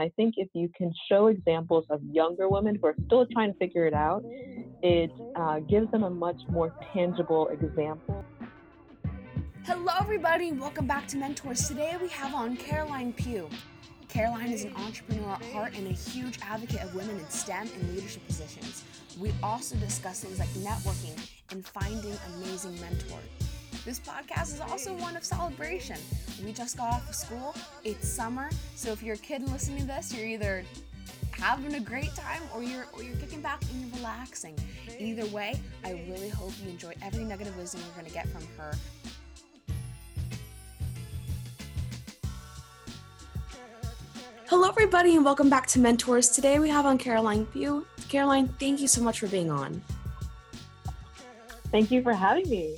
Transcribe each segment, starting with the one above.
And I think if you can show examples of younger women who are still trying to figure it out, it uh, gives them a much more tangible example. Hello, everybody, welcome back to Mentors. Today we have on Caroline Pugh. Caroline is an entrepreneur at heart and a huge advocate of women in STEM and leadership positions. We also discuss things like networking and finding amazing mentors. This podcast is also one of celebration. We just got off of school, it's summer, so if you're a kid listening to this, you're either having a great time or you're or you're kicking back and you're relaxing. Either way, I really hope you enjoy every nugget of wisdom you're going to get from her. Hello, everybody, and welcome back to Mentors. Today we have on Caroline Pugh. Caroline, thank you so much for being on. Thank you for having me.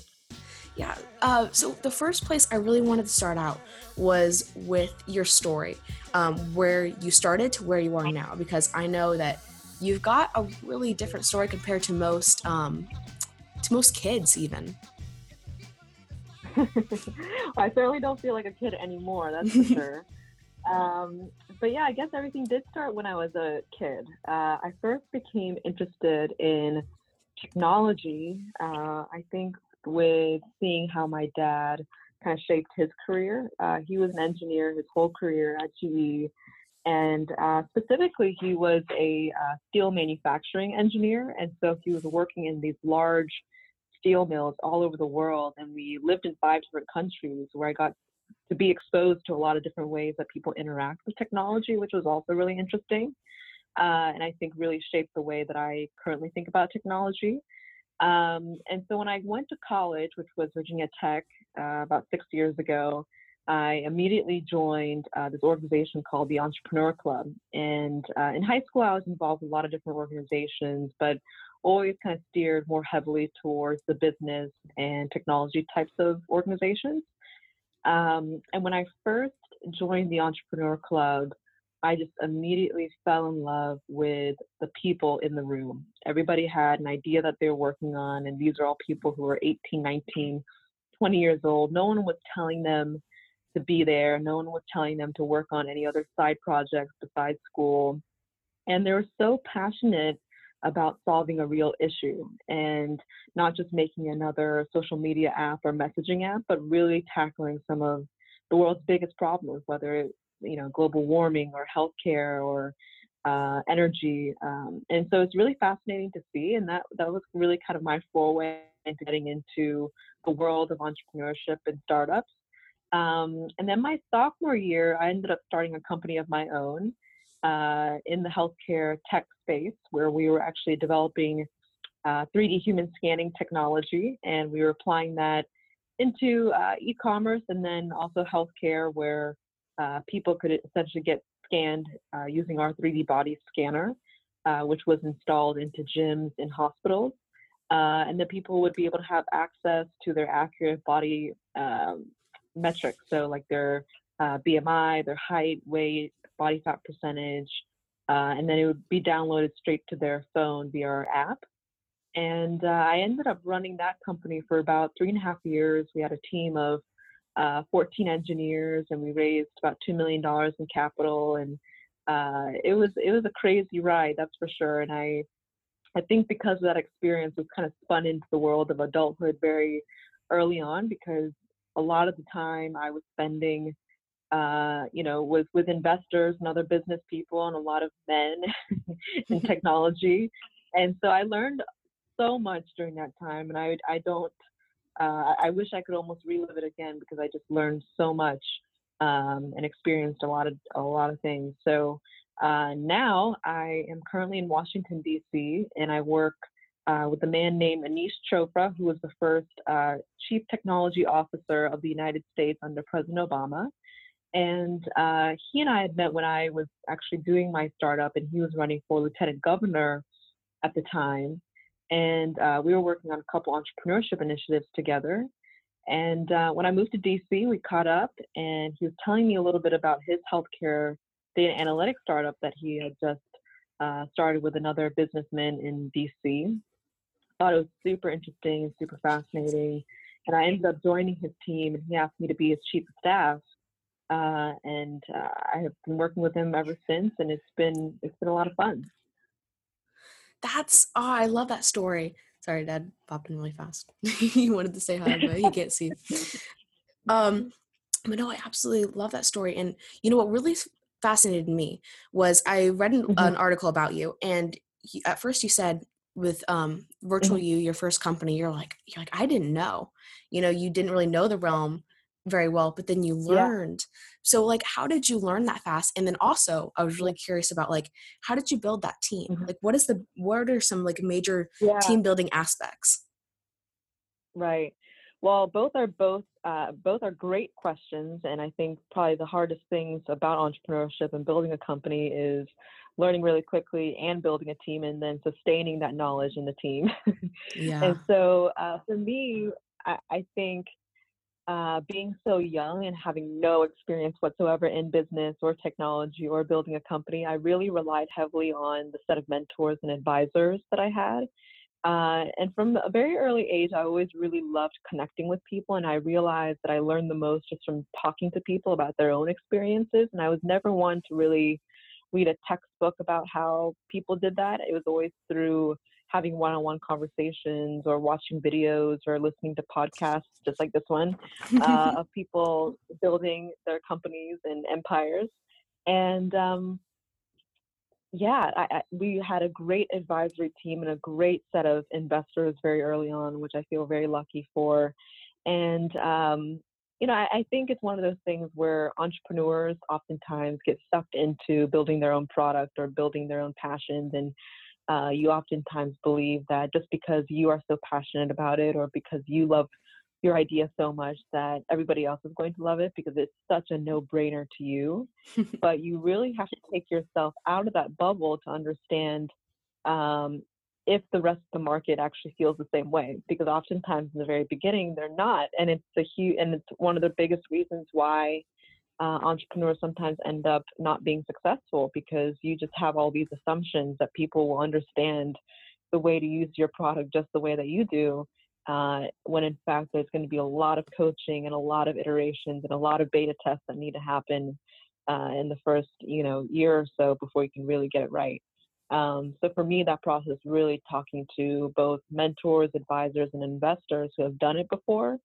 Yeah. Uh, so the first place I really wanted to start out was with your story, um, where you started to where you are now, because I know that you've got a really different story compared to most um, to most kids, even. I certainly don't feel like a kid anymore. That's for sure. Um, but yeah, I guess everything did start when I was a kid. Uh, I first became interested in technology. Uh, I think with seeing how my dad kind of shaped his career. Uh, he was an engineer his whole career at GE, and uh, specifically, he was a uh, steel manufacturing engineer, and so he was working in these large steel mills all over the world. And we lived in five different countries, where I got to be exposed to a lot of different ways that people interact with technology, which was also really interesting. Uh, and I think really shaped the way that I currently think about technology. Um, and so when I went to college, which was Virginia Tech uh, about six years ago, I immediately joined uh, this organization called the Entrepreneur Club. And uh, in high school, I was involved in a lot of different organizations, but always kind of steered more heavily towards the business and technology types of organizations. Um, and when I first joined the Entrepreneur Club, I just immediately fell in love with the people in the room. Everybody had an idea that they were working on, and these are all people who are 18, 19, 20 years old. No one was telling them to be there, no one was telling them to work on any other side projects besides school. And they were so passionate about solving a real issue and not just making another social media app or messaging app, but really tackling some of the world's biggest problems, whether you know global warming or healthcare or uh, energy. Um, and so it's really fascinating to see, and that that was really kind of my foray into getting into the world of entrepreneurship and startups. Um, and then my sophomore year, I ended up starting a company of my own uh, in the healthcare tech space, where we were actually developing uh, 3D human scanning technology, and we were applying that into uh, e-commerce and then also healthcare, where uh, people could essentially get scanned uh, using our 3D body scanner, uh, which was installed into gyms and hospitals. Uh, and the people would be able to have access to their accurate body um, metrics, so like their uh, BMI, their height, weight, body fat percentage, and then it would be downloaded straight to their phone via our app. And I ended up running that company for about three and a half years. We had a team of uh, 14 engineers, and we raised about two million dollars in capital, and uh, it was it was a crazy ride, that's for sure. And I I think because of that experience, we kind of spun into the world of adulthood very early on because a lot of the time I was spending, uh, you know, was with investors and other business people and a lot of men in technology, and so I learned so much during that time, and I I don't uh, I wish I could almost relive it again because I just learned so much um, and experienced a lot of a lot of things. So uh, now I am currently in Washington D.C. and I work uh, with a man named Aneesh Chopra, who was the first uh, Chief Technology Officer of the United States under President Obama. And uh, he and I had met when I was actually doing my startup, and he was running for lieutenant governor at the time and uh, we were working on a couple entrepreneurship initiatives together. And uh, when I moved to DC, we caught up, and he was telling me a little bit about his healthcare data analytics startup that he had just uh, started with another businessman in DC. Thought it was super interesting and super fascinating, and I ended up joining his team, and he asked me to be his chief of staff uh, and uh, I have been working with him ever since, and it's been it's been a lot of fun. That's oh, I love that story. Sorry, Dad popped in really fast. he wanted to say hi, but he can't see. Um, but no, I absolutely love that story. And you know what really fascinated me was I read an, mm-hmm. an article about you, and at first you said with um, virtual mm-hmm. you, your first company, you're like you're like I didn't know, you know, you didn't really know the realm very well but then you learned yeah. so like how did you learn that fast and then also i was really curious about like how did you build that team mm-hmm. like what is the what are some like major yeah. team building aspects right well both are both uh, both are great questions and i think probably the hardest things about entrepreneurship and building a company is learning really quickly and building a team and then sustaining that knowledge in the team yeah. and so uh, for me I, I think uh, being so young and having no experience whatsoever in business or technology or building a company, I really relied heavily on the set of mentors and advisors that I had. Uh, and from a very early age, I always really loved connecting with people, and I realized that I learned the most just from talking to people about their own experiences. And I was never one to really read a textbook about how people did that. It was always through having one-on-one conversations or watching videos or listening to podcasts just like this one uh, of people building their companies and empires. And um, yeah I, I, we had a great advisory team and a great set of investors very early on which i feel very lucky for. And um, you know I, I think it's one of those things where entrepreneurs oftentimes get sucked into building their own product or building their own passions and uh, you oftentimes believe that just because you are so passionate about it or because you love your idea so much that everybody else is going to love it because it's such a no brainer to you. but you really have to take yourself out of that bubble to understand um, if the rest of the market actually feels the same way because oftentimes in the very beginning they're not and it's a huge and it's one of the biggest reasons why uh, entrepreneurs sometimes end up not being successful because you just have all these assumptions that people will understand the way to use your product just the way that you do. Uh, when in fact there's going to be a lot of coaching and a lot of iterations and a lot of beta tests that need to happen uh, in the first you know year or so before you can really get it right. Um, so for me, that process really talking to both mentors, advisors, and investors who have done it before,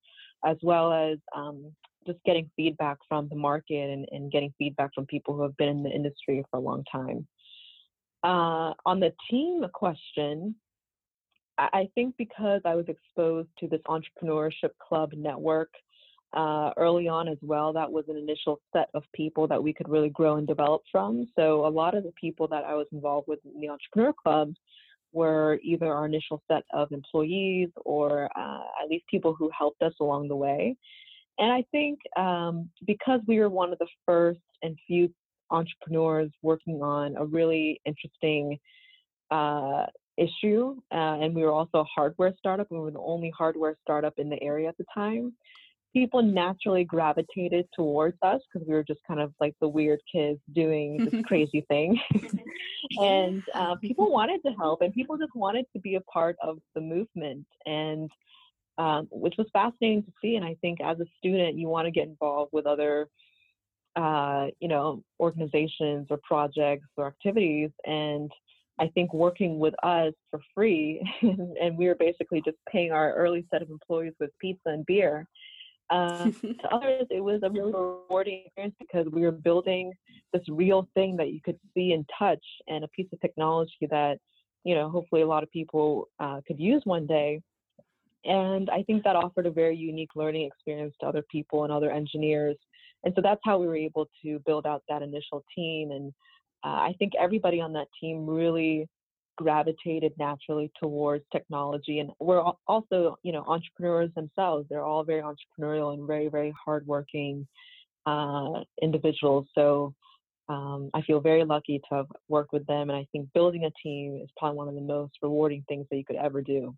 as well as um, just getting feedback from the market and, and getting feedback from people who have been in the industry for a long time. Uh, on the team question, I think because I was exposed to this entrepreneurship club network uh, early on as well, that was an initial set of people that we could really grow and develop from. So a lot of the people that I was involved with in the entrepreneur club were either our initial set of employees or uh, at least people who helped us along the way. And I think um, because we were one of the first and few entrepreneurs working on a really interesting uh, issue, uh, and we were also a hardware startup, we were the only hardware startup in the area at the time. People naturally gravitated towards us because we were just kind of like the weird kids doing this crazy thing. and uh, people wanted to help, and people just wanted to be a part of the movement. And um, which was fascinating to see. And I think as a student, you want to get involved with other, uh, you know, organizations or projects or activities. And I think working with us for free, and we were basically just paying our early set of employees with pizza and beer. Uh, to others, it was a really rewarding experience because we were building this real thing that you could see and touch, and a piece of technology that, you know, hopefully a lot of people uh, could use one day. And I think that offered a very unique learning experience to other people and other engineers. And so that's how we were able to build out that initial team. And uh, I think everybody on that team really gravitated naturally towards technology. And we're also, you know, entrepreneurs themselves. They're all very entrepreneurial and very, very hardworking uh, individuals. So um, I feel very lucky to have worked with them. And I think building a team is probably one of the most rewarding things that you could ever do.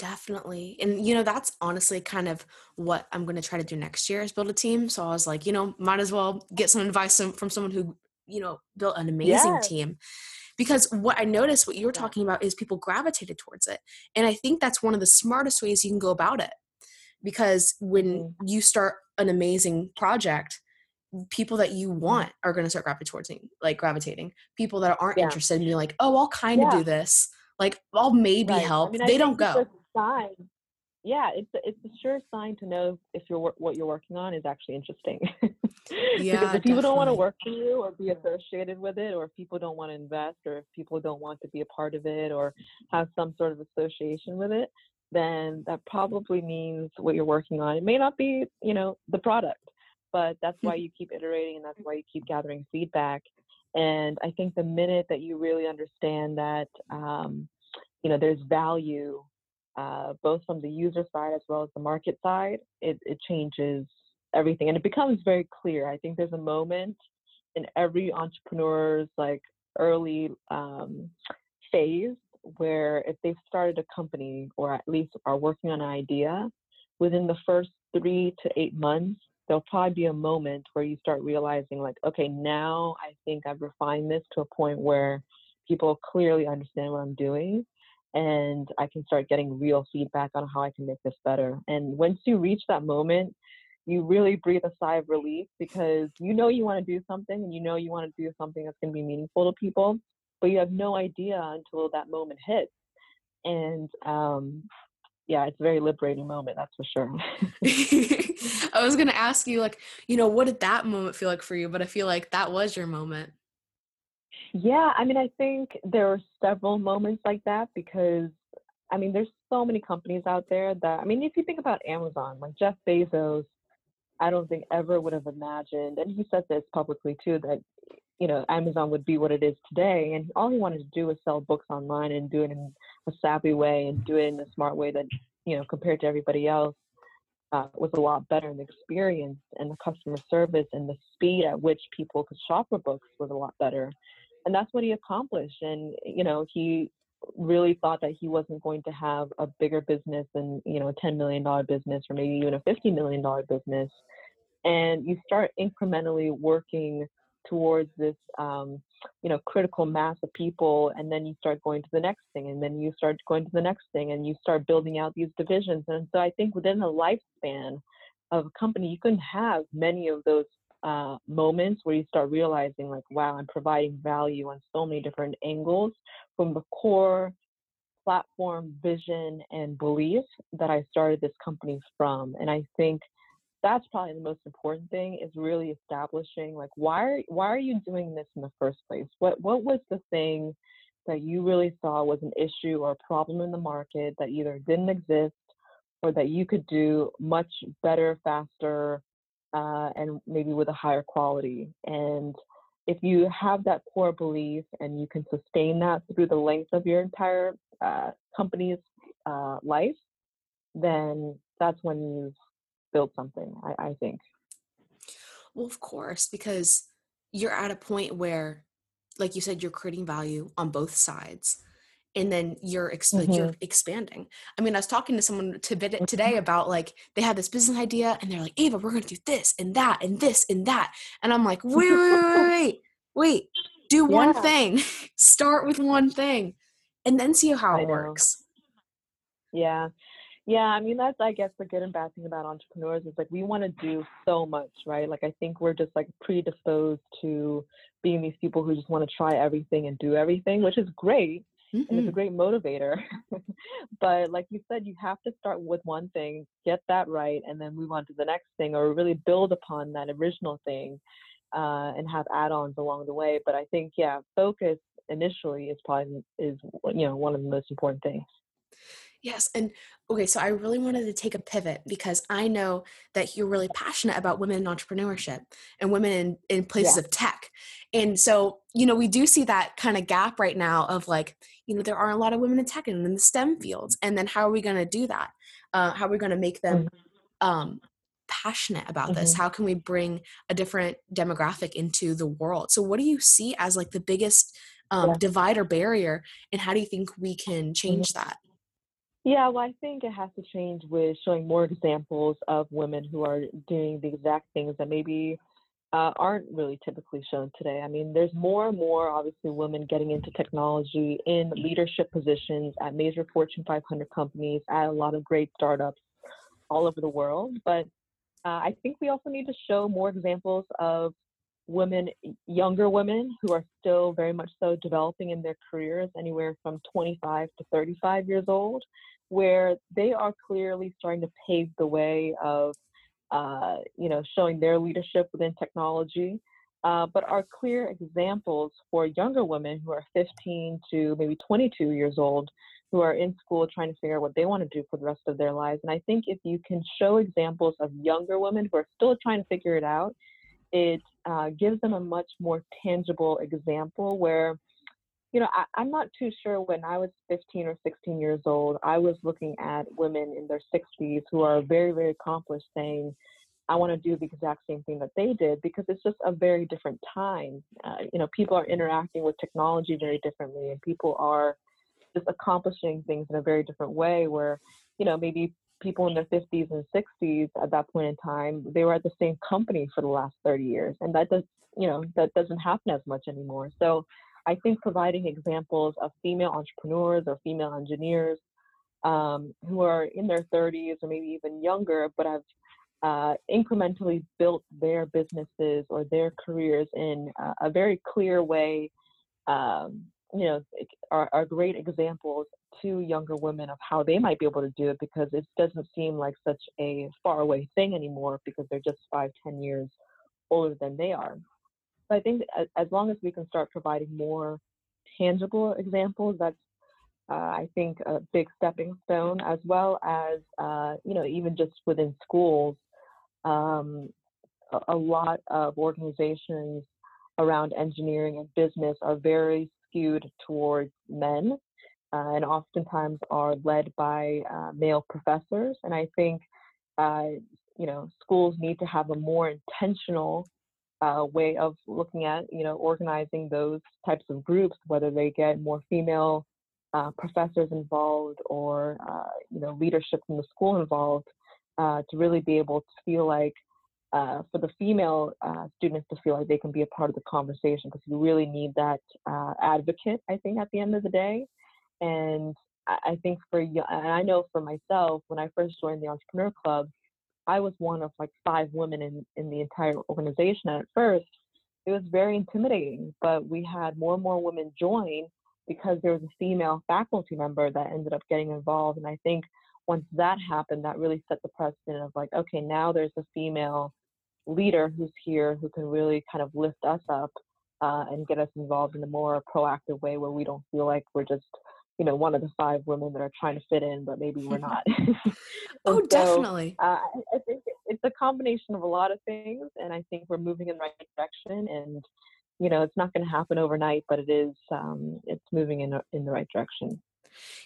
Definitely. And you know, that's honestly kind of what I'm going to try to do next year is build a team. So I was like, you know, might as well get some advice from someone who, you know, built an amazing yes. team. Because what I noticed what you were talking about is people gravitated towards it. And I think that's one of the smartest ways you can go about it. Because when mm-hmm. you start an amazing project, people that you mm-hmm. want are going to start gravitating like gravitating people that aren't yeah. interested in being like oh i'll kind of yeah. do this like i'll maybe right. help I mean, they don't go sign. Yeah it's a, it's a sure sign to know if you're what you're working on is actually interesting. Yeah because if people definitely. don't want to work for you or be associated with it or if people don't want to invest or if people don't want to be a part of it or have some sort of association with it then that probably means what you're working on. It may not be you know the product but that's why you keep iterating and that's why you keep gathering feedback. And i think the minute that you really understand that um, you know there's value uh, both from the user side as well as the market side it, it changes everything and it becomes very clear. I think there's a moment in every entrepreneur's like early um, phase where if they've started a company or at least are working on an idea within the first three to eight months there'll probably be a moment where you start realizing like okay now i think i've refined this to a point where people clearly understand what i'm doing and i can start getting real feedback on how i can make this better and once you reach that moment you really breathe a sigh of relief because you know you want to do something and you know you want to do something that's going to be meaningful to people but you have no idea until that moment hits and um, yeah, it's a very liberating moment, that's for sure. I was gonna ask you, like, you know, what did that moment feel like for you? But I feel like that was your moment. Yeah, I mean, I think there are several moments like that because, I mean, there's so many companies out there that, I mean, if you think about Amazon, like Jeff Bezos, I don't think ever would have imagined, and he said this publicly too, that you know Amazon would be what it is today. And all he wanted to do was sell books online and do it in a savvy way and do it in a smart way that you know compared to everybody else uh, was a lot better. in the experience and the customer service and the speed at which people could shop for books was a lot better. And that's what he accomplished. And you know he really thought that he wasn't going to have a bigger business than you know a $10 million business or maybe even a $50 million business and you start incrementally working towards this um, you know critical mass of people and then you start going to the next thing and then you start going to the next thing and you start building out these divisions and so i think within the lifespan of a company you can have many of those uh, moments where you start realizing like wow i'm providing value on so many different angles from the core platform vision and belief that i started this company from and i think that's probably the most important thing is really establishing like why are why are you doing this in the first place? What what was the thing that you really saw was an issue or a problem in the market that either didn't exist or that you could do much better faster uh, and maybe with a higher quality. And if you have that core belief and you can sustain that through the length of your entire uh, company's uh, life then that's when you've build something I, I think. Well of course because you're at a point where like you said you're creating value on both sides and then you're, exp- mm-hmm. you're expanding. I mean, I was talking to someone to today mm-hmm. about like they had this business idea and they're like, Ava, we're going to do this and that and this and that, and I'm like, wait, wait, wait, wait, wait, do yeah. one thing, start with one thing, and then see how it works. Yeah, yeah, I mean that's I guess the good and bad thing about entrepreneurs is like we want to do so much, right? Like I think we're just like predisposed to being these people who just want to try everything and do everything, which is great. Mm-hmm. And it's a great motivator. but like you said, you have to start with one thing, get that right, and then move on to the next thing or really build upon that original thing uh, and have add-ons along the way. But I think, yeah, focus initially is probably is you know one of the most important things. Yes. And okay, so I really wanted to take a pivot because I know that you're really passionate about women in entrepreneurship and women in, in places yeah. of tech. And so, you know, we do see that kind of gap right now of like, you know, there are a lot of women in tech and in the STEM fields. And then how are we going to do that? Uh, how are we going to make them mm-hmm. um, passionate about mm-hmm. this? How can we bring a different demographic into the world? So, what do you see as like the biggest um, yeah. divide or barrier? And how do you think we can change mm-hmm. that? Yeah, well, I think it has to change with showing more examples of women who are doing the exact things that maybe uh, aren't really typically shown today. I mean, there's more and more, obviously, women getting into technology in leadership positions at major Fortune 500 companies, at a lot of great startups all over the world. But uh, I think we also need to show more examples of women, younger women who are still very much so developing in their careers, anywhere from 25 to 35 years old, where they are clearly starting to pave the way of, uh, you know, showing their leadership within technology. Uh, but are clear examples for younger women who are 15 to maybe 22 years old who are in school trying to figure out what they want to do for the rest of their lives. And I think if you can show examples of younger women who are still trying to figure it out it uh, gives them a much more tangible example where you know I, am not too sure when i was 15 or 16 years old i was looking at women in their 60s who are very very accomplished saying i want to do the exact same thing that they did because it's just a very different time. Uh, you know people are interacting with technology very differently and people are just accomplishing things in a very different way where you know maybe people in their 50s and 60s at that point in time they were at the same company for the last 30 years and that does you know that doesn't happen as much anymore. So i think providing examples of female entrepreneurs or female engineers um, who are in their 30s or maybe even younger but have uh, incrementally built their businesses or their careers in a, a very clear way um, you know are, are great examples to younger women of how they might be able to do it because it doesn't seem like such a faraway thing anymore because they're just five ten years older than they are. So i think as long as we can start providing more tangible examples that's uh, i think a big stepping stone as well as uh, you know even just within schools um, a, a lot of organizations around engineering and business are very skewed towards men uh, and oftentimes are led by uh, male professors. And I think, uh, you know, schools need to have a more intentional uh, way of looking at, you know, organizing those types of groups, whether they get more female uh, professors involved or, you know, leadership from the school involved to really be able to feel like uh, for the female uh, students to feel like they can be a part of the conversation because you really need that uh, advocate, I think, at the end of the day. And I think for, you, and I know for myself, when I first joined the Entrepreneur Club, I was one of like five women in, in the entire organization. And at first, it was very intimidating, but we had more and more women join because there was a female faculty member that ended up getting involved. And I think once that happened, that really set the precedent of like, okay, now there's a female leader who's here who can really kind of lift us up uh, and get us involved in a more proactive way where we don't feel like we're just you know one of the five women that are trying to fit in but maybe we're not. Oh so, definitely. uh, i think it's a combination of a lot of things and i think we're moving in the right direction and you know it's not going to happen overnight but it is um, it's moving in, in the right direction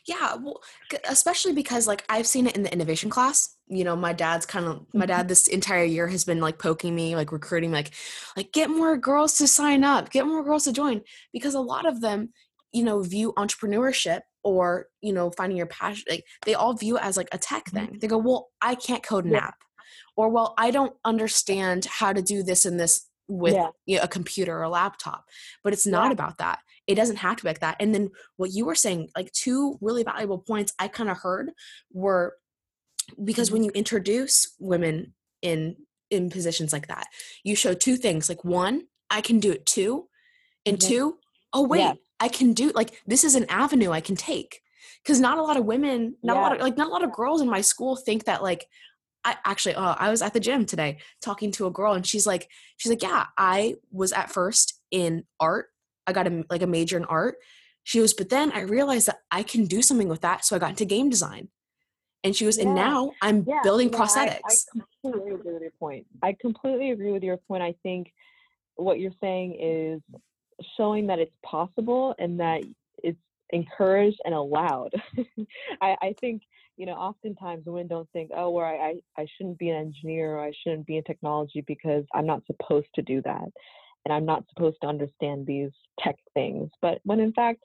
yeah, well, especially because like I've seen it in the innovation class. You know, my dad's kind of my dad mm-hmm. this entire year has been like poking me, like recruiting, like like get more girls to sign up, get more girls to join, because a lot of them, you know, view entrepreneurship or you know finding your passion like they all view it as like a tech thing. Mm-hmm. They go, well, I can't code an yeah. app, or well, I don't understand how to do this and this with yeah. you know, a computer or a laptop but it's not yeah. about that it doesn't have to be like that and then what you were saying like two really valuable points i kind of heard were because when mm-hmm. you introduce women in in positions like that you show two things like one i can do it too and mm-hmm. two oh wait yeah. i can do like this is an avenue i can take because not a lot of women not a lot of like not a lot of girls in my school think that like I actually, oh, I was at the gym today talking to a girl, and she's like, she's like, yeah, I was at first in art. I got a like a major in art. She goes, but then I realized that I can do something with that, so I got into game design. And she was, yeah. and now I'm yeah. building yeah, prosthetics. I, I completely agree with your point. I completely agree with your point. I think what you're saying is showing that it's possible and that it's encouraged and allowed. I, I think you know, oftentimes women don't think, oh, well, I, I shouldn't be an engineer or I shouldn't be in technology because I'm not supposed to do that. And I'm not supposed to understand these tech things. But when in fact,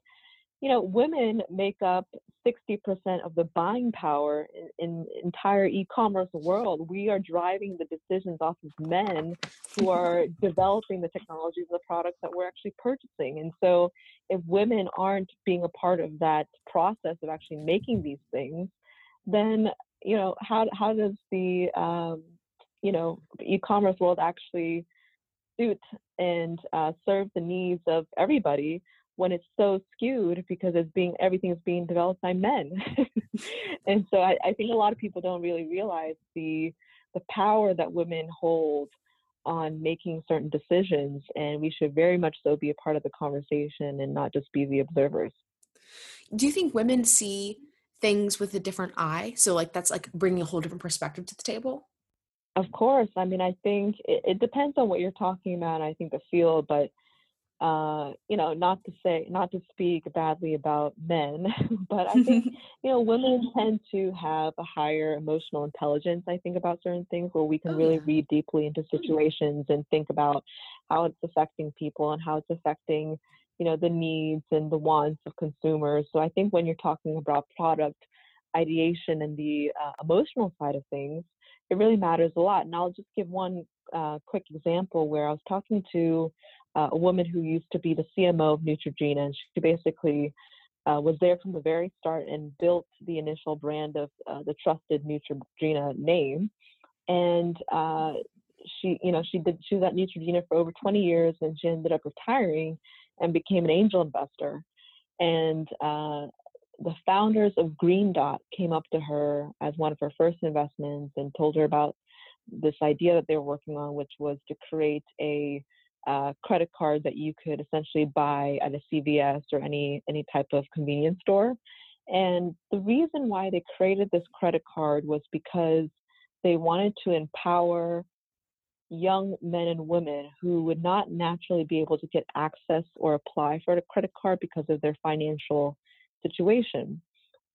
you know, women make up 60% of the buying power in, in entire e-commerce world. We are driving the decisions off of men who are developing the technologies the products that we're actually purchasing. And so if women aren't being a part of that process of actually making these things, then you know how how does the um, you know, e-commerce world actually suit and uh, serve the needs of everybody when it's so skewed because it's being everything is being developed by men. and so I, I think a lot of people don't really realize the the power that women hold on making certain decisions and we should very much so be a part of the conversation and not just be the observers. Do you think women see things with a different eye? So like that's like bringing a whole different perspective to the table of course i mean i think it, it depends on what you're talking about i think the field but uh, you know, not to say, not to speak badly about men, but I think, you know, women tend to have a higher emotional intelligence, I think, about certain things where we can oh, really yeah. read deeply into situations and think about how it's affecting people and how it's affecting, you know, the needs and the wants of consumers. So I think when you're talking about product ideation and the uh, emotional side of things, it really matters a lot. And I'll just give one uh, quick example where I was talking to uh, a woman who used to be the CMO of Neutrogena, and she basically uh, was there from the very start and built the initial brand of uh, the trusted Neutrogena name. And uh, she, you know, she did she was at Neutrogena for over 20 years, and she ended up retiring and became an angel investor. And uh, the founders of Green Dot came up to her as one of her first investments and told her about this idea that they were working on, which was to create a uh, credit card that you could essentially buy at a CVS or any any type of convenience store. And the reason why they created this credit card was because they wanted to empower young men and women who would not naturally be able to get access or apply for a credit card because of their financial situation.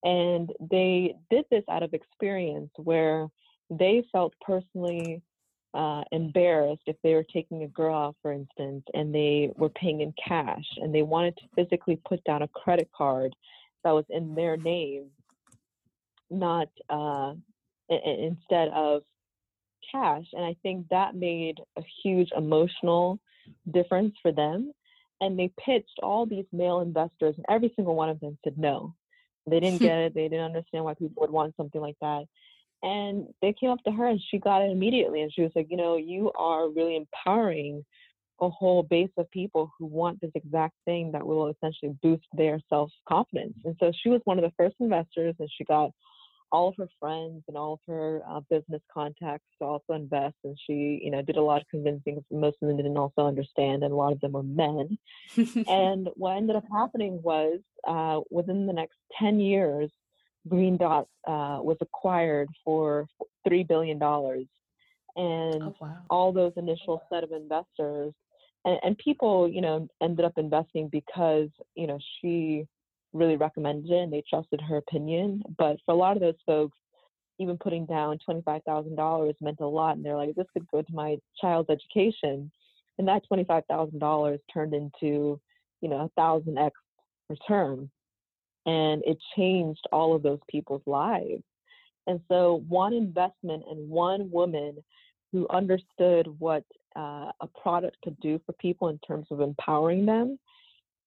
And they did this out of experience where they felt personally uh, embarrassed if they were taking a girl out, for instance, and they were paying in cash and they wanted to physically put down a credit card that was in their name, not uh, instead of cash. And I think that made a huge emotional difference for them. And they pitched all these male investors, and every single one of them said no. They didn't get it. They didn't understand why people would want something like that. And they came up to her and she got it immediately. And she was like, you know, you are really empowering a whole base of people who want this exact thing that will essentially boost their self confidence. And so she was one of the first investors and she got all of her friends and all of her uh, business contacts to also invest. And she, you know, did a lot of convincing most of them didn't also understand, and a lot of them were men. and what ended up happening was uh, within the next 10 years, Green Dot uh, was acquired for three billion dollars, and oh, wow. all those initial set of investors and, and people, you know, ended up investing because you know she really recommended it and they trusted her opinion. But for a lot of those folks, even putting down twenty five thousand dollars meant a lot, and they're like, this could go to my child's education, and that twenty five thousand dollars turned into, you know, a thousand x return and it changed all of those people's lives. And so, one investment and one woman who understood what uh, a product could do for people in terms of empowering them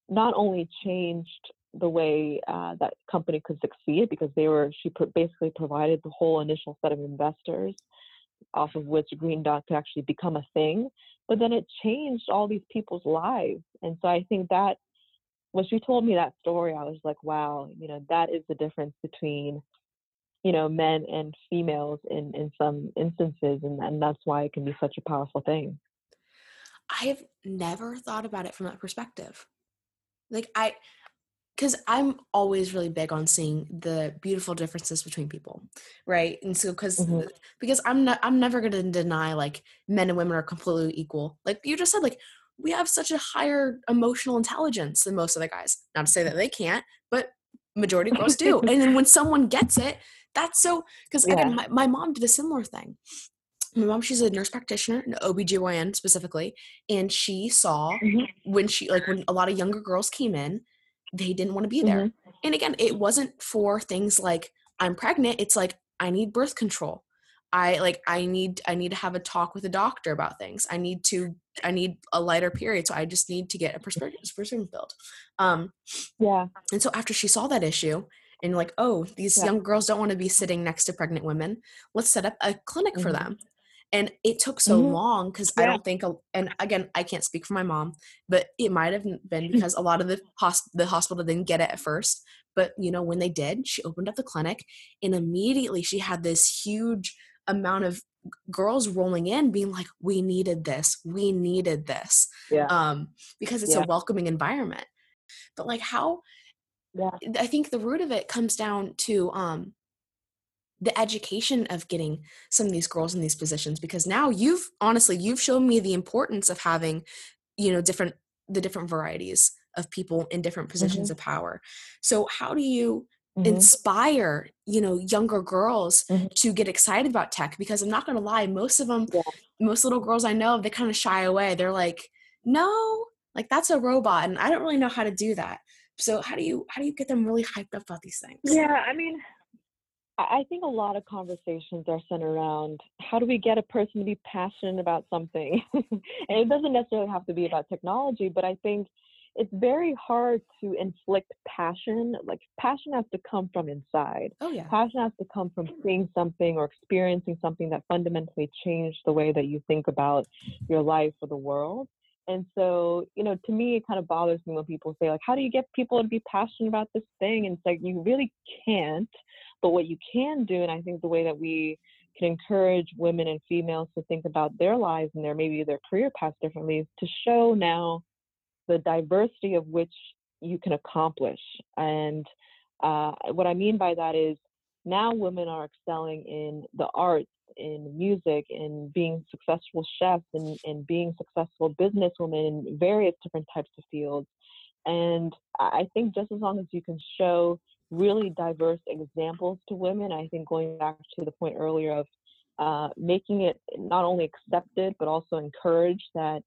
not only changed the way uh, that company could succeed because they were she basically provided the whole initial set of investors off of which green dot could actually become a thing but then it changed all these people's lives and so i think that when she told me that story, I was like, wow, you know, that is the difference between, you know, men and females in, in some instances. And, and that's why it can be such a powerful thing. I've never thought about it from that perspective. Like, I, because I'm always really big on seeing the beautiful differences between people, right? And so, because mm-hmm. because I'm not, I'm never going to deny like men and women are completely equal. Like you just said, like we have such a higher emotional intelligence than most other guys. Not to say that they can't, but majority of girls do. and then when someone gets it, that's so because yeah. again, my, my mom did a similar thing. My mom, she's a nurse practitioner, an OBGYN specifically, and she saw mm-hmm. when she like when a lot of younger girls came in, they didn't want to be there. Mm-hmm. And again, it wasn't for things like I'm pregnant, it's like I need birth control. I like I need I need to have a talk with a doctor about things. I need to I need a lighter period, so I just need to get a prescription filled. Um, yeah. And so after she saw that issue, and like, oh, these yeah. young girls don't want to be sitting next to pregnant women. Let's set up a clinic mm-hmm. for them. And it took so Mhm. long because i don't think and again i can't speak for my mom but it might have been because a lot of the hosp- the hospital didn't get it at first but you know when they did she opened up the clinic and immediately she had this huge amount of girls rolling in being like we needed this we needed this Yeah. um because it's Yeah. a welcoming environment but like how Yeah. I think the root of it comes down to um the education of getting some of these girls in these positions because now you've honestly you've shown me the importance of having you know different the different varieties of people in different positions Mhm. of power so how do you Mhm. inspire you know younger girls Mhm. to get excited about tech because i'm not going to lie most of them Yeah. most little girls i know they kind of shy away they're like no like that's a robot and i don't really know how to do that so how do you how do you get them really hyped up about these things Yeah, I mean, I think a lot of conversations are centered around how do we get a person to be passionate about something? and it doesn't necessarily have to be about technology, but I think it's very hard to inflict passion. Like, passion has to come from inside. oh yeah Passion has to come from seeing something or experiencing something that fundamentally changed the way that you think about your life or the world. And so, you know, to me, it kind of bothers me when people say, like, how do you get people to be passionate about this thing? And it's like, you really can't. But what you can do, and I think the way that we can encourage women and females to think about their lives and their maybe their career paths differently is to show now the diversity of which you can accomplish. And uh, what I mean by that is now women are excelling in the arts, in music, in being successful chefs, and, and being successful businesswomen in various different types of fields. And I think just as long as you can show really diverse examples to women, I think going back to the point earlier of uh, making it not only accepted but also encouraged that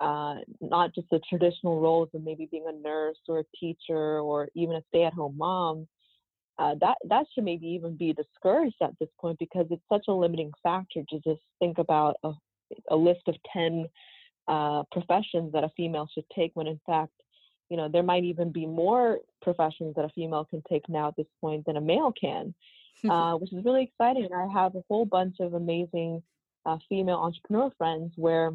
uh, not just the traditional roles of maybe being a nurse or a teacher or even a stay-at-home mom, uh, that that should maybe even be discouraged at this point because it's such a limiting factor to just think about a, a list of 10 uh, professions that a female should take when in fact you know there might even be more professions that a female can take now at this point than a male can uh, which is really exciting. And i have a whole bunch of amazing uh, female entrepreneur friends where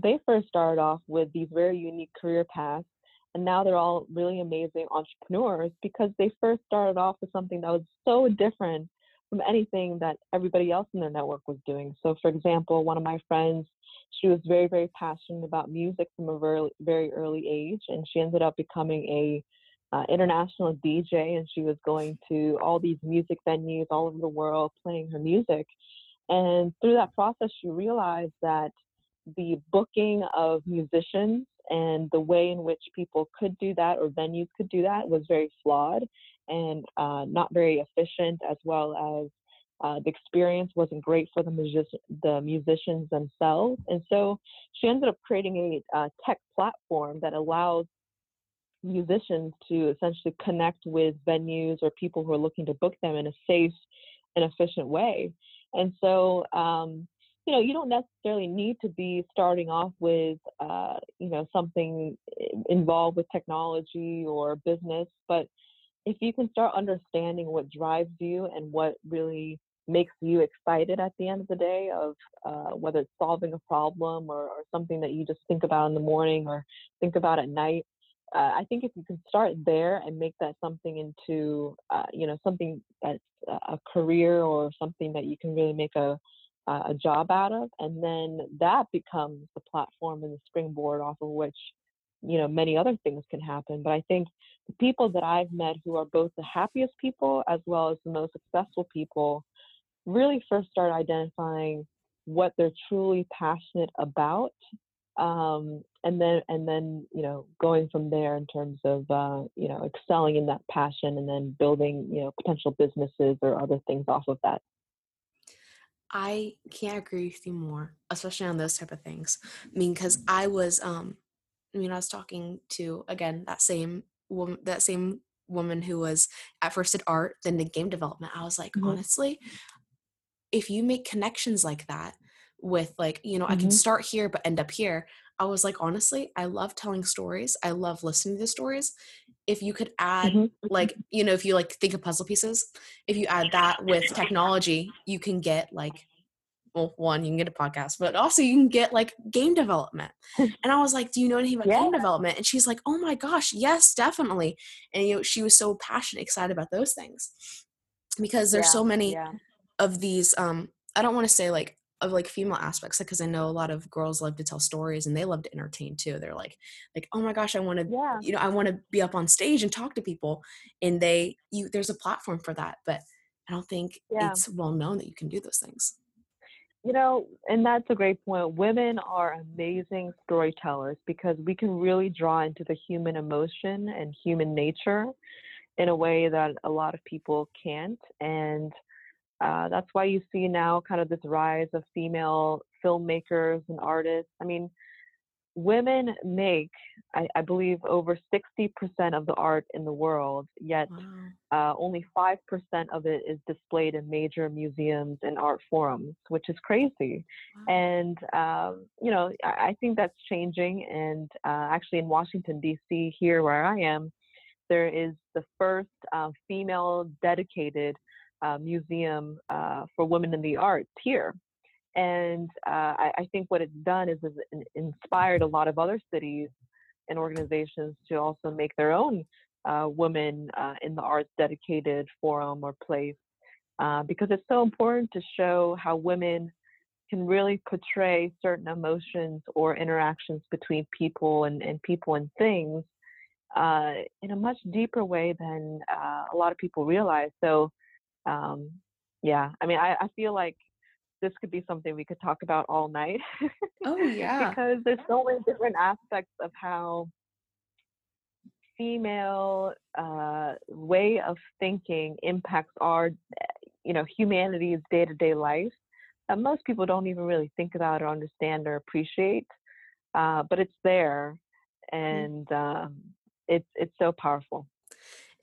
they first started off with these very unique career paths and now they're all really amazing entrepreneurs because they first started off with something that was so different from anything that everybody else in their network was doing. So for example one of my friends she was very very passionate about music from a very very early age and she ended up becoming a uh, international dj and she was going to all these music venues all over the world playing her music. And through that process she realized that the booking of musicians and the way in which people could do that or venues could do that was very flawed and uh, not very efficient as well as uh, the experience wasn't great for the, music- the musicians themselves. And so she ended up creating a uh, tech platform that allows musicians to essentially connect with venues or people who are looking to book them in a safe and efficient way. And so, um, you know, you don't necessarily need to be starting off with, uh, you know, something involved with technology or business, but if you can start understanding what drives you and what really makes you excited at the end of the day of uh, whether it's solving a problem or, or something that you just think about in the morning or think about at night uh, i think if you can start there and make that something into uh, you know something that's a career or something that you can really make a a job out of and then that becomes the platform and the springboard off of which you know many other things can happen. But i think the people that i've met who are both the happiest people as well as the most successful people really first start identifying what they're truly passionate about um, and then and then you know going from there in terms of uh, you know excelling in that passion and then building you know potential businesses or other things off of that I can't agree with you more, especially on those type of things. I mean, because I was, um, I mean, I was talking to again that same woman, that same woman who was at first at art, then did game development. I was like, Mhm. honestly, if you make connections like that with like, you know, I can Mhm. start here but end up here. I was like, honestly, I love telling stories. I love listening to the stories. If you could add Mhm. like, you know, if you like think of puzzle pieces, if you add that with technology, you can get like well, one, you can get a podcast, but also you can get like game development. and I was like, Do you know anything about yeah. game development? And she's like, Oh my gosh, yes, definitely. And you know, she was so passionate, excited about those things. Because there's yeah, so many yeah. of these um I don't want to say like of like female aspects because I know a lot of girls love to tell stories and they love to entertain too. They're like like oh my gosh, I want to yeah. you know, I want to be up on stage and talk to people and they you there's a platform for that, but I don't think yeah. it's well known that you can do those things. You know, and that's a great point. Women are amazing storytellers because we can really draw into the human emotion and human nature in a way that a lot of people can't. And uh, that's why you see now kind of this rise of female filmmakers and artists. I mean, women make, I, I believe, over 60% of the art in the world, yet wow. uh, only 5% of it is displayed in major museums and art forums, which is crazy. Wow. And, um, you know, I, I, think that's changing. And uh, actually, in Washington, D.C., here where I am, there is the first uh, female dedicated uh, museum uh, for women in the arts here. And uh, I, I, think what it's done is, is inspired a lot of other cities and organizations to also make their own uh, women uh, in the arts dedicated forum or place because it's so important to show how women can really portray certain emotions or interactions between people and, and people and things uh, in a much deeper way than uh, a lot of people realize. So um, yeah, I mean, I, I feel like this could be something we could talk about all night. oh yeah, because there's so many different aspects of how female uh, way of thinking impacts our, you know, humanity's day-to-day life that most people don't even really think about or understand or appreciate. Uh, but it's there, mm. and um, it's it's so powerful.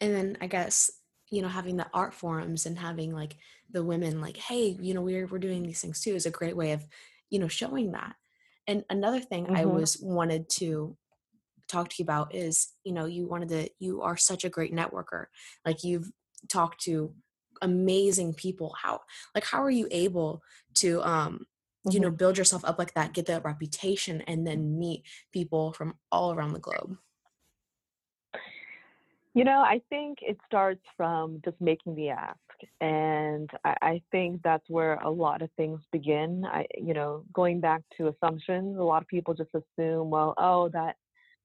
And then I guess you know having the art forums and having like the women like hey you know we're we're doing these things too is a great way of you know showing that and another thing mm-hmm. i was wanted to talk to you about is you know you wanted to you are such a great networker like you've talked to amazing people how like how are you able to um you know mm-hmm. build yourself up like that get that reputation and then meet people from all around the globe you know, I think it starts from just making the ask. And I, I, think that's where a lot of things begin. I, you know, going back to assumptions, a lot of people just assume, well, oh, that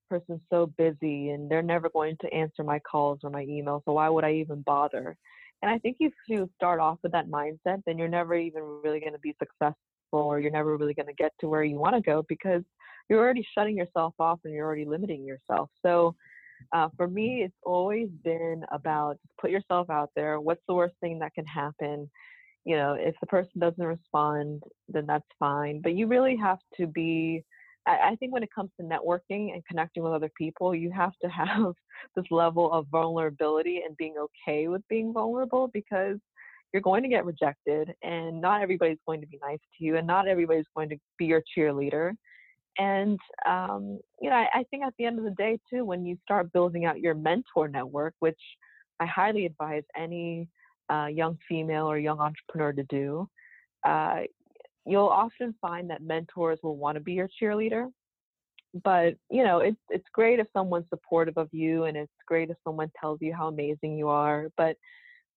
person's so busy and they're never going to answer my calls or my emails. So why would I even bother? And I think if you start off with that mindset, then you're never even really going to be successful or you're never really going to get to where you want to go because you're already shutting yourself off and you're already limiting yourself. So, uh, for me, it's always been about put yourself out there. What's the worst thing that can happen? You know, if the person doesn't respond, then that's fine. But you really have to be. I, I think when it comes to networking and connecting with other people, you have to have this level of vulnerability and being okay with being vulnerable because you're going to get rejected and not everybody's going to be nice to you and not everybody's going to be your cheerleader and um, you know, I, I, think at the end of the day, too, when you start building out your mentor network, which I highly advise any uh, young female or young entrepreneur to do, uh, you'll often find that mentors will want to be your cheerleader. But you know, it's it's great if someone's supportive of you, and it's great if someone tells you how amazing you are. But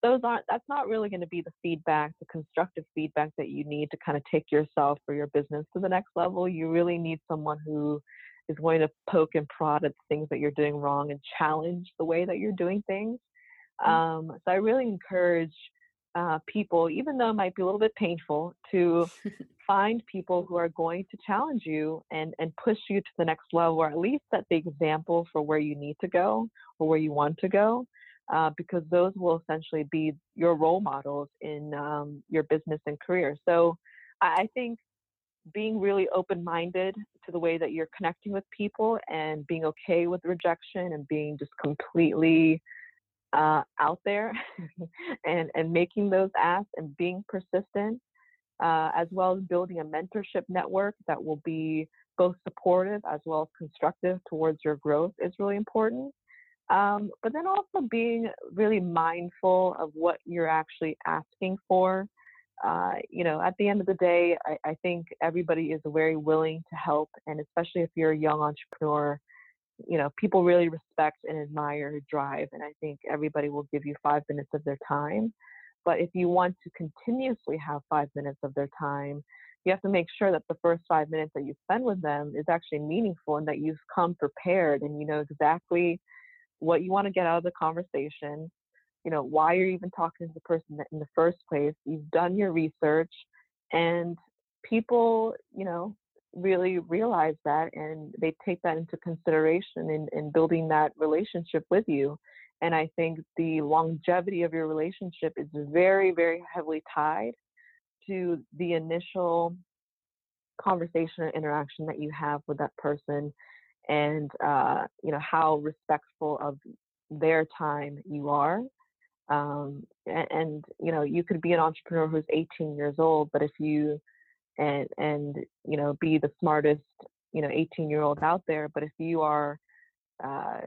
those aren't that's not really going to be the feedback the constructive feedback that you need to kind of take yourself or your business to the next level. You really need someone who is going to poke and prod at things that you're doing wrong and challenge the way that you're doing things. Mm. um, so i really encourage uh, people even though it might be a little bit painful to find people who are going to challenge you and and push you to the next level or at least set the example for where you need to go or where you want to go uh, because those will essentially be your role models in um, your business and career. So I think being really open minded to the way that you're connecting with people and being okay with rejection and being just completely uh, out there and, and making those asks and being persistent, uh, as well as building a mentorship network that will be both supportive as well as constructive towards your growth is really important. Um, but then also being really mindful of what you're actually asking for. uh, you know, at the end of the day, I, I think everybody is very willing to help, and especially if you're a young entrepreneur, you know, people really respect and admire drive, and I think everybody will give you five minutes of their time. But if you want to continuously have five minutes of their time, you have to make sure that the first five minutes that you spend with them is actually meaningful and that you've come prepared and you know exactly what you want to get out of the conversation you know why you're even talking to the person in the first place you've done your research and people you know really realize that and they take that into consideration in, in building that relationship with you and i think the longevity of your relationship is very very heavily tied to the initial conversation or interaction that you have with that person and uh, you know how respectful of their time you are um, and, and, you know you could be an entrepreneur who's 18 years old but if you and and you know be the smartest you know 18 year old out there but if you are uh,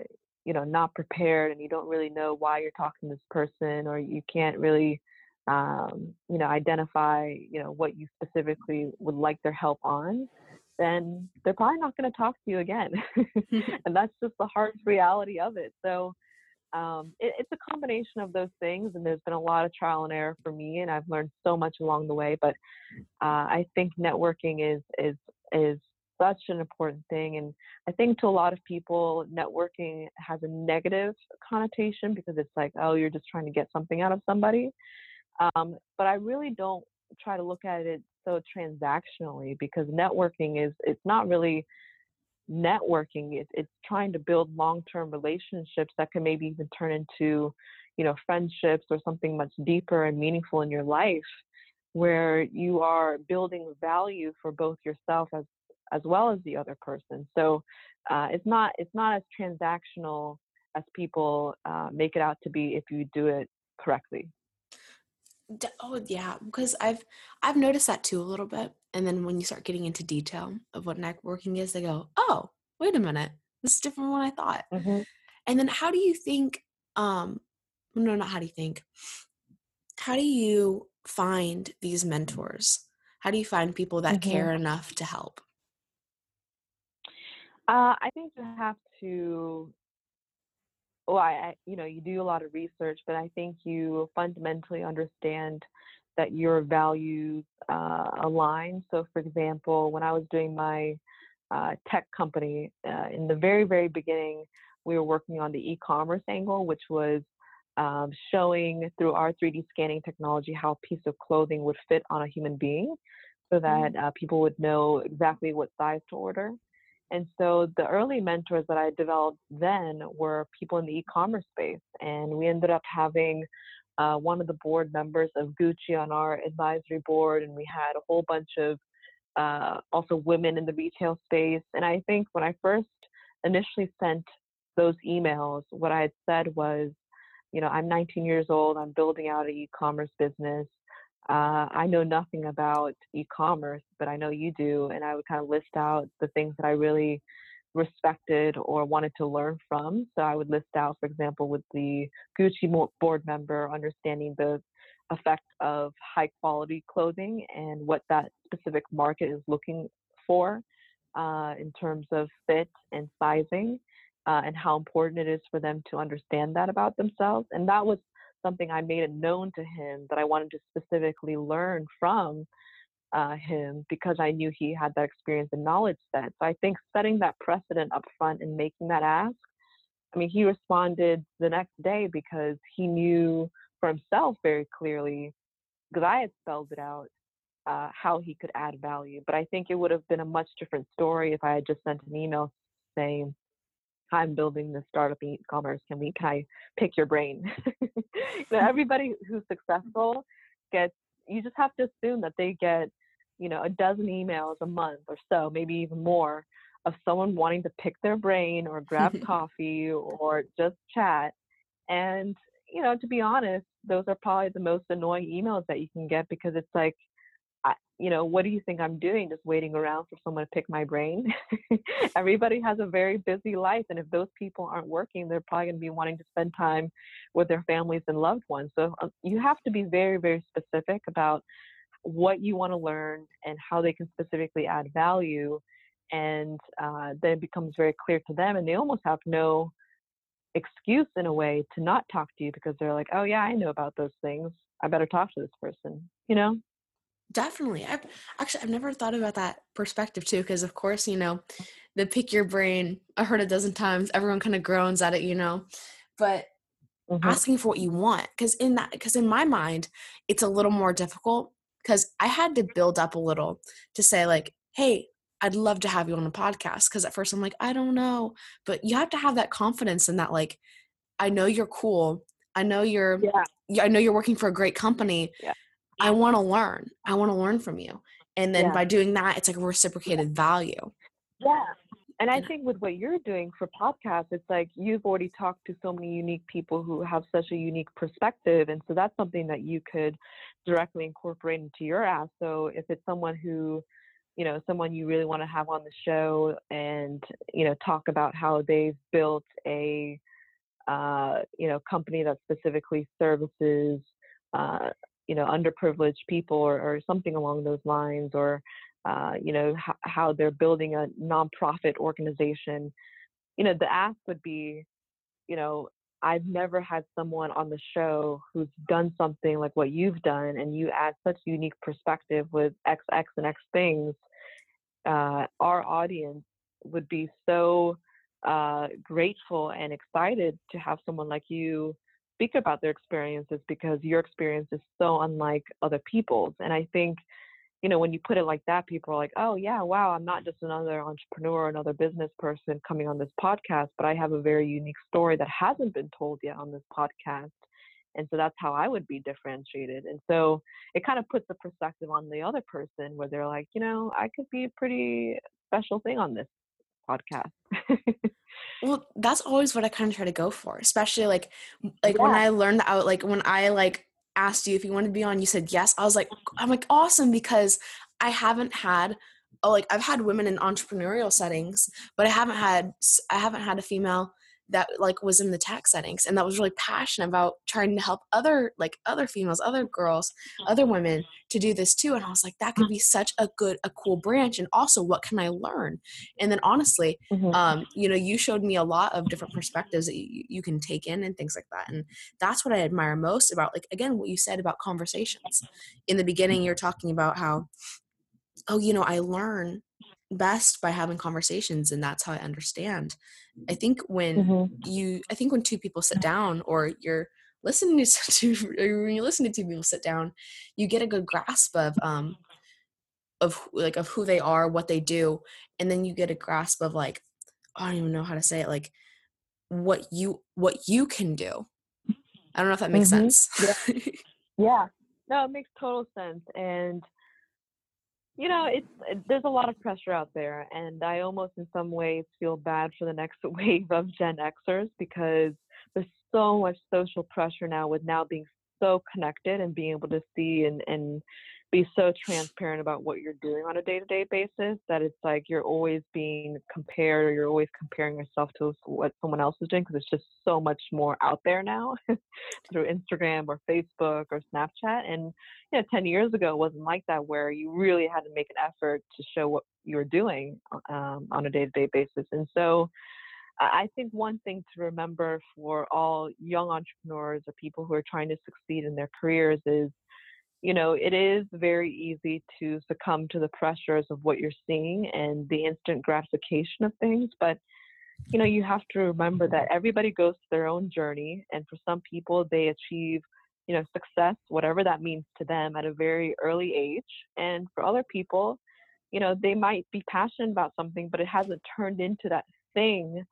you know not prepared and you don't really know why you're talking to this person or you can't really um, you know identify you know what you specifically would like their help on then they're probably not going to talk to you again. And that's just the harsh reality of it. So um, it, it's a combination of those things and there's been a lot of trial and error for me and i've learned so much along the way but uh, i think networking is is is such an important thing and i think to a lot of people networking has a negative connotation because it's like oh you're just trying to get something out of somebody. Um, but i really don't try to look at it so transactionally because networking is it's not really networking it's, it's trying to build long-term relationships that can maybe even turn into you know friendships or something much deeper and meaningful in your life where you are building value for both yourself as as well as the other person. So uh, it's not it's not as transactional as people uh, make it out to be if you do it correctly Oh yeah, because I've I've noticed that too a little bit. And then when you start getting into detail of what networking is, they go, "Oh, wait a minute, this is different than what I thought." Mm-hmm. And then how do you think? Um, no, not how do you think. How do you find these mentors? How do you find people that mm-hmm. care enough to help? Uh, I think you have to well, I, I, you know, you do a lot of research, but I think you fundamentally understand that your values uh, align. So, for example, when I was doing my uh, tech company uh, in the very, very beginning, we were working on the e-commerce angle, which was um, showing through our 3D scanning technology how a piece of clothing would fit on a human being, so that mm-hmm. uh, people would know exactly what size to order. And so the early mentors that I developed then were people in the e-commerce space, and we ended up having uh, one of the board members of Gucci on our advisory board, and we had a whole bunch of uh, also women in the retail space. And I think when I first initially sent those emails, what I had said was, you know, I'm 19 years old, I'm building out an e-commerce business. Uh, I know nothing about e-commerce, but I know you do, and I would kind of list out the things that I really respected or wanted to learn from. So I would list out, for example, with the Gucci board member, understanding the effect of high quality clothing and what that specific market is looking for uh, in terms of fit and sizing, uh, and how important it is for them to understand that about themselves. And that was something I made it known to him that I wanted to specifically learn from uh, him because I knew he had that experience and knowledge set. So I think setting that precedent up front and making that ask, I mean, he responded the next day because he knew for himself very clearly, because I had spelled it out, uh, how he could add value. But I think it would have been a much different story if I had just sent an email saying, I'm building this startup in e-commerce. Can we can I pick your brain? so everybody who's mm-hmm. successful gets you just have to assume that they get, you know, a dozen emails a month or so, maybe even more, of someone wanting to pick their brain or grab coffee or just chat. And, you know, to be honest, those are probably the most annoying emails that you can get because it's like, you know, what do you think I'm doing? Just waiting around for someone to pick my brain. Everybody has a very busy life. And if those people aren't working, they're probably going to be wanting to spend time with their families and loved ones. So um, you have to be very, very specific about what you want to learn and how they can specifically add value. And uh, then it becomes very clear to them, and they almost have no excuse in a way to not talk to you because they're like, oh, yeah, I know about those things. I better talk to this person, you know? Definitely. I've actually I've never thought about that perspective too, because of course, you know, the pick your brain, I heard a dozen times, everyone kind of groans at it, you know. But mm-hmm. asking for what you want, because in that because in my mind, it's a little more difficult because I had to build up a little to say, like, hey, I'd love to have you on a podcast. Cause at first I'm like, I don't know. But you have to have that confidence in that, like, I know you're cool. I know you're yeah. I know you're working for a great company. Yeah I want to learn. I want to learn from you. And then yeah. by doing that, it's like a reciprocated value. Yeah. And I think with what you're doing for podcasts, it's like you've already talked to so many unique people who have such a unique perspective. And so that's something that you could directly incorporate into your ask. So if it's someone who, you know, someone you really want to have on the show and, you know, talk about how they've built a, uh, you know, company that specifically services uh, you know underprivileged people or, or something along those lines or uh, you know h- how they're building a nonprofit organization. You know the ask would be you know i've never had someone on the show who's done something like what you've done and you add such unique perspective with x x and x things uh, our audience would be so uh, grateful and excited to have someone like you speak about their experiences because your experience is so unlike other people's. And I think, you know, when you put it like that, people are like, oh, yeah, wow, I'm not just another entrepreneur, another business person coming on this podcast, but I have a very unique story that hasn't been told yet on this podcast. And so that's how I would be differentiated. And so it kind of puts the perspective on the other person where they're like, you know, I could be a pretty special thing on this podcast. well, that's always what I kind of try to go for, especially like like yeah. when I learned that out like when I like asked you if you wanted to be on, you said yes. I was like oh, I'm like awesome because I haven't had oh like I've had women in entrepreneurial settings, but I haven't had I haven't had a female that like was in the tech settings and that was really passionate about trying to help other like other females other girls other women to do this too and i was like that could be such a good a cool branch and also what can i learn? And then honestly mm-hmm. um you know you showed me a lot of different perspectives that you, you can take in and things like that and that's what i admire most about like again what you said about conversations. In the beginning you're talking about how oh you know i learn best by having conversations and that's how i understand i think when mm-hmm. you i think when two people sit down or you're listening to, to when you listen to two people sit down you get a good grasp of um of like of who they are what they do and then you get a grasp of like i don't even know how to say it like what you what you can do i don't know if that makes mm-hmm. sense yeah. yeah no it makes total sense and you know it's uh, there's a lot of pressure out there and i almost in some ways feel bad for the next wave of gen xers because there's so much social pressure now with now being so connected and being able to see and and be so transparent about what you're doing on a day-to-day basis that it's like you're always being compared or you're always comparing yourself to what someone else is doing because it's just so much more out there now through instagram or facebook or snapchat and you know 10 years ago it wasn't like that where you really had to make an effort to show what you were doing um, on a day-to-day basis and so I think one thing to remember for all young entrepreneurs or people who are trying to succeed in their careers is you know, it is very easy to succumb to the pressures of what you're seeing and the instant gratification of things. But, you know, you have to remember that everybody goes their own journey. And for some people, they achieve, you know, success, whatever that means to them, at a very early age. And for other people, you know, they might be passionate about something, but it hasn't turned into that thing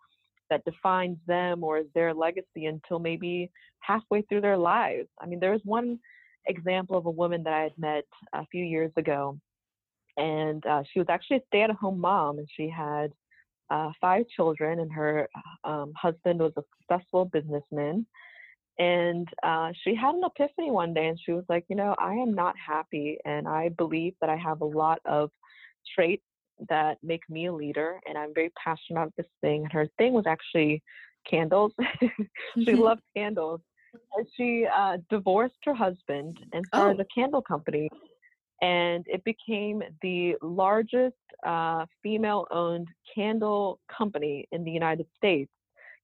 that defines them or is their legacy until maybe halfway through their lives. I mean, there was one example of a woman that I had met a few years ago. And uh, she was actually a stay at home mom, and she had uh, five children, and her um, husband was a successful businessman. And uh, she had an epiphany one day, and she was like, You know, I am not happy, and I believe that I have a lot of traits that make me a leader, and I'm very passionate about this thing. And her thing was actually candles. she loved candles. She uh, divorced her husband and started oh. a candle company. and it became the largest uh, female owned candle company in the United States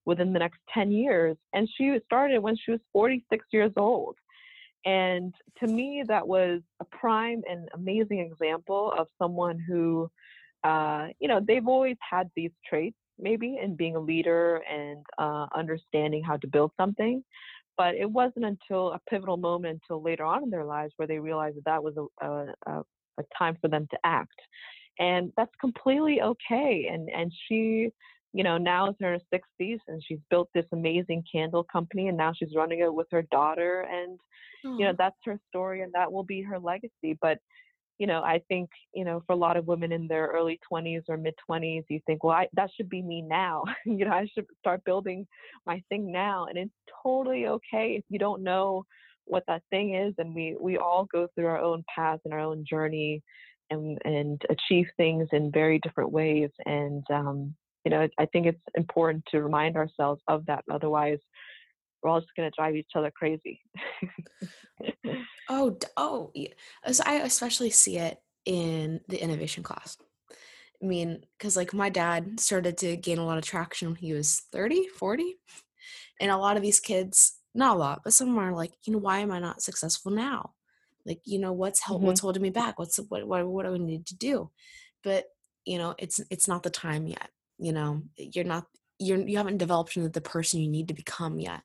within the next 10 years. And she started when she was 46 years old. And to me, that was a prime and amazing example of someone who, uh, you know, they've always had these traits, maybe, in being a leader and uh, understanding how to build something. But it wasn't until a pivotal moment, until later on in their lives, where they realized that that was a, a, a time for them to act. And that's completely okay. And and she you know, now is in her 60s and she's built this amazing candle company and now she's running it with her daughter. And, you know, that's her story and that will be her legacy. But, you know, I think, you know, for a lot of women in their early 20s or mid 20s, you think, well, I, that should be me now. you know, I should start building my thing now. And it's totally okay if you don't know what that thing is. And we, we all go through our own path and our own journey and, and achieve things in very different ways. And, um, you know, I think it's important to remind ourselves of that. Otherwise, we're all just going to drive each other crazy. oh, oh, as I especially see it in the innovation class. I mean, because like my dad started to gain a lot of traction when he was 30, 40. And a lot of these kids, not a lot, but some are like, you know, why am I not successful now? Like, you know, what's help, mm-hmm. what's holding me back? What's what, what, what do I need to do? But you know, it's it's not the time yet you know you're not you're you haven't developed into the person you need to become yet.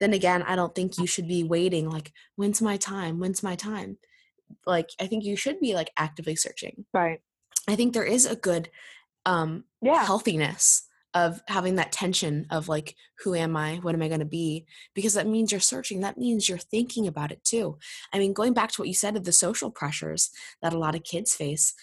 Then again i don't think you should be waiting like when's my time? When's my time? Like i think you should be like actively searching. Right. I think there is a good um yeah. healthiness of having that tension of like who am i? What am i going to be? Because that means you're searching that means you're thinking about it too. I mean going back to what you said of the social pressures that a lot of kids face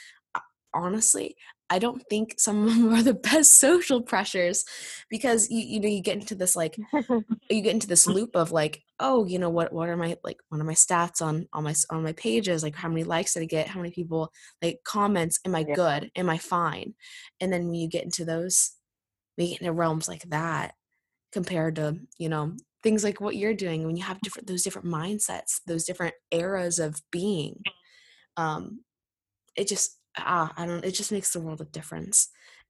honestly I don't think some of them are the best social pressures because you you know you get into this like you get into this loop of like oh you know what what are my like one of my stats on on my on my pages? Like how many likes did I get? How many people like comments? Am I yeah. good? Am I fine? And then when you get into those we get into realms like that compared to you know things like what you're doing when you have different those different mindsets those different eras of being um it just ah, I don't. It just makes the world of difference.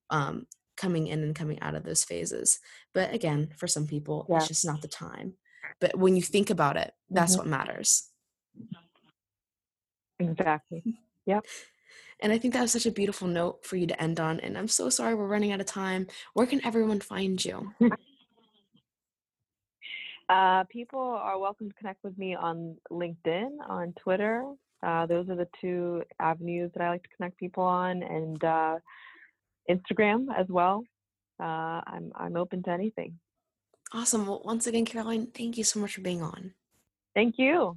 Um, coming in and coming out of those phases. But again, for some people, yeah. it's just not the time. But when you think about it, that's mm-hmm. what matters. Exactly. Yep. And I think that was such a beautiful note for you to end on. And I'm so sorry we're running out of time. Where can everyone find you? Uh, people are welcome to connect with me on LinkedIn, on Twitter, uh, those are the two avenues that I like to connect people on, and uh, Instagram as well. Uh, I'm I'm open to anything. Awesome. Well, once again, Caroline, thank you so much for being on. Thank you.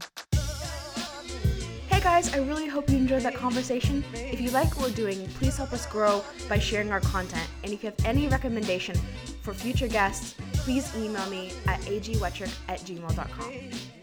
Hey guys, I really hope you enjoyed that conversation. If you like what we're doing, please help us grow by sharing our content. And if you have any recommendation for future guests, please email me at agwetrick at gmail.com.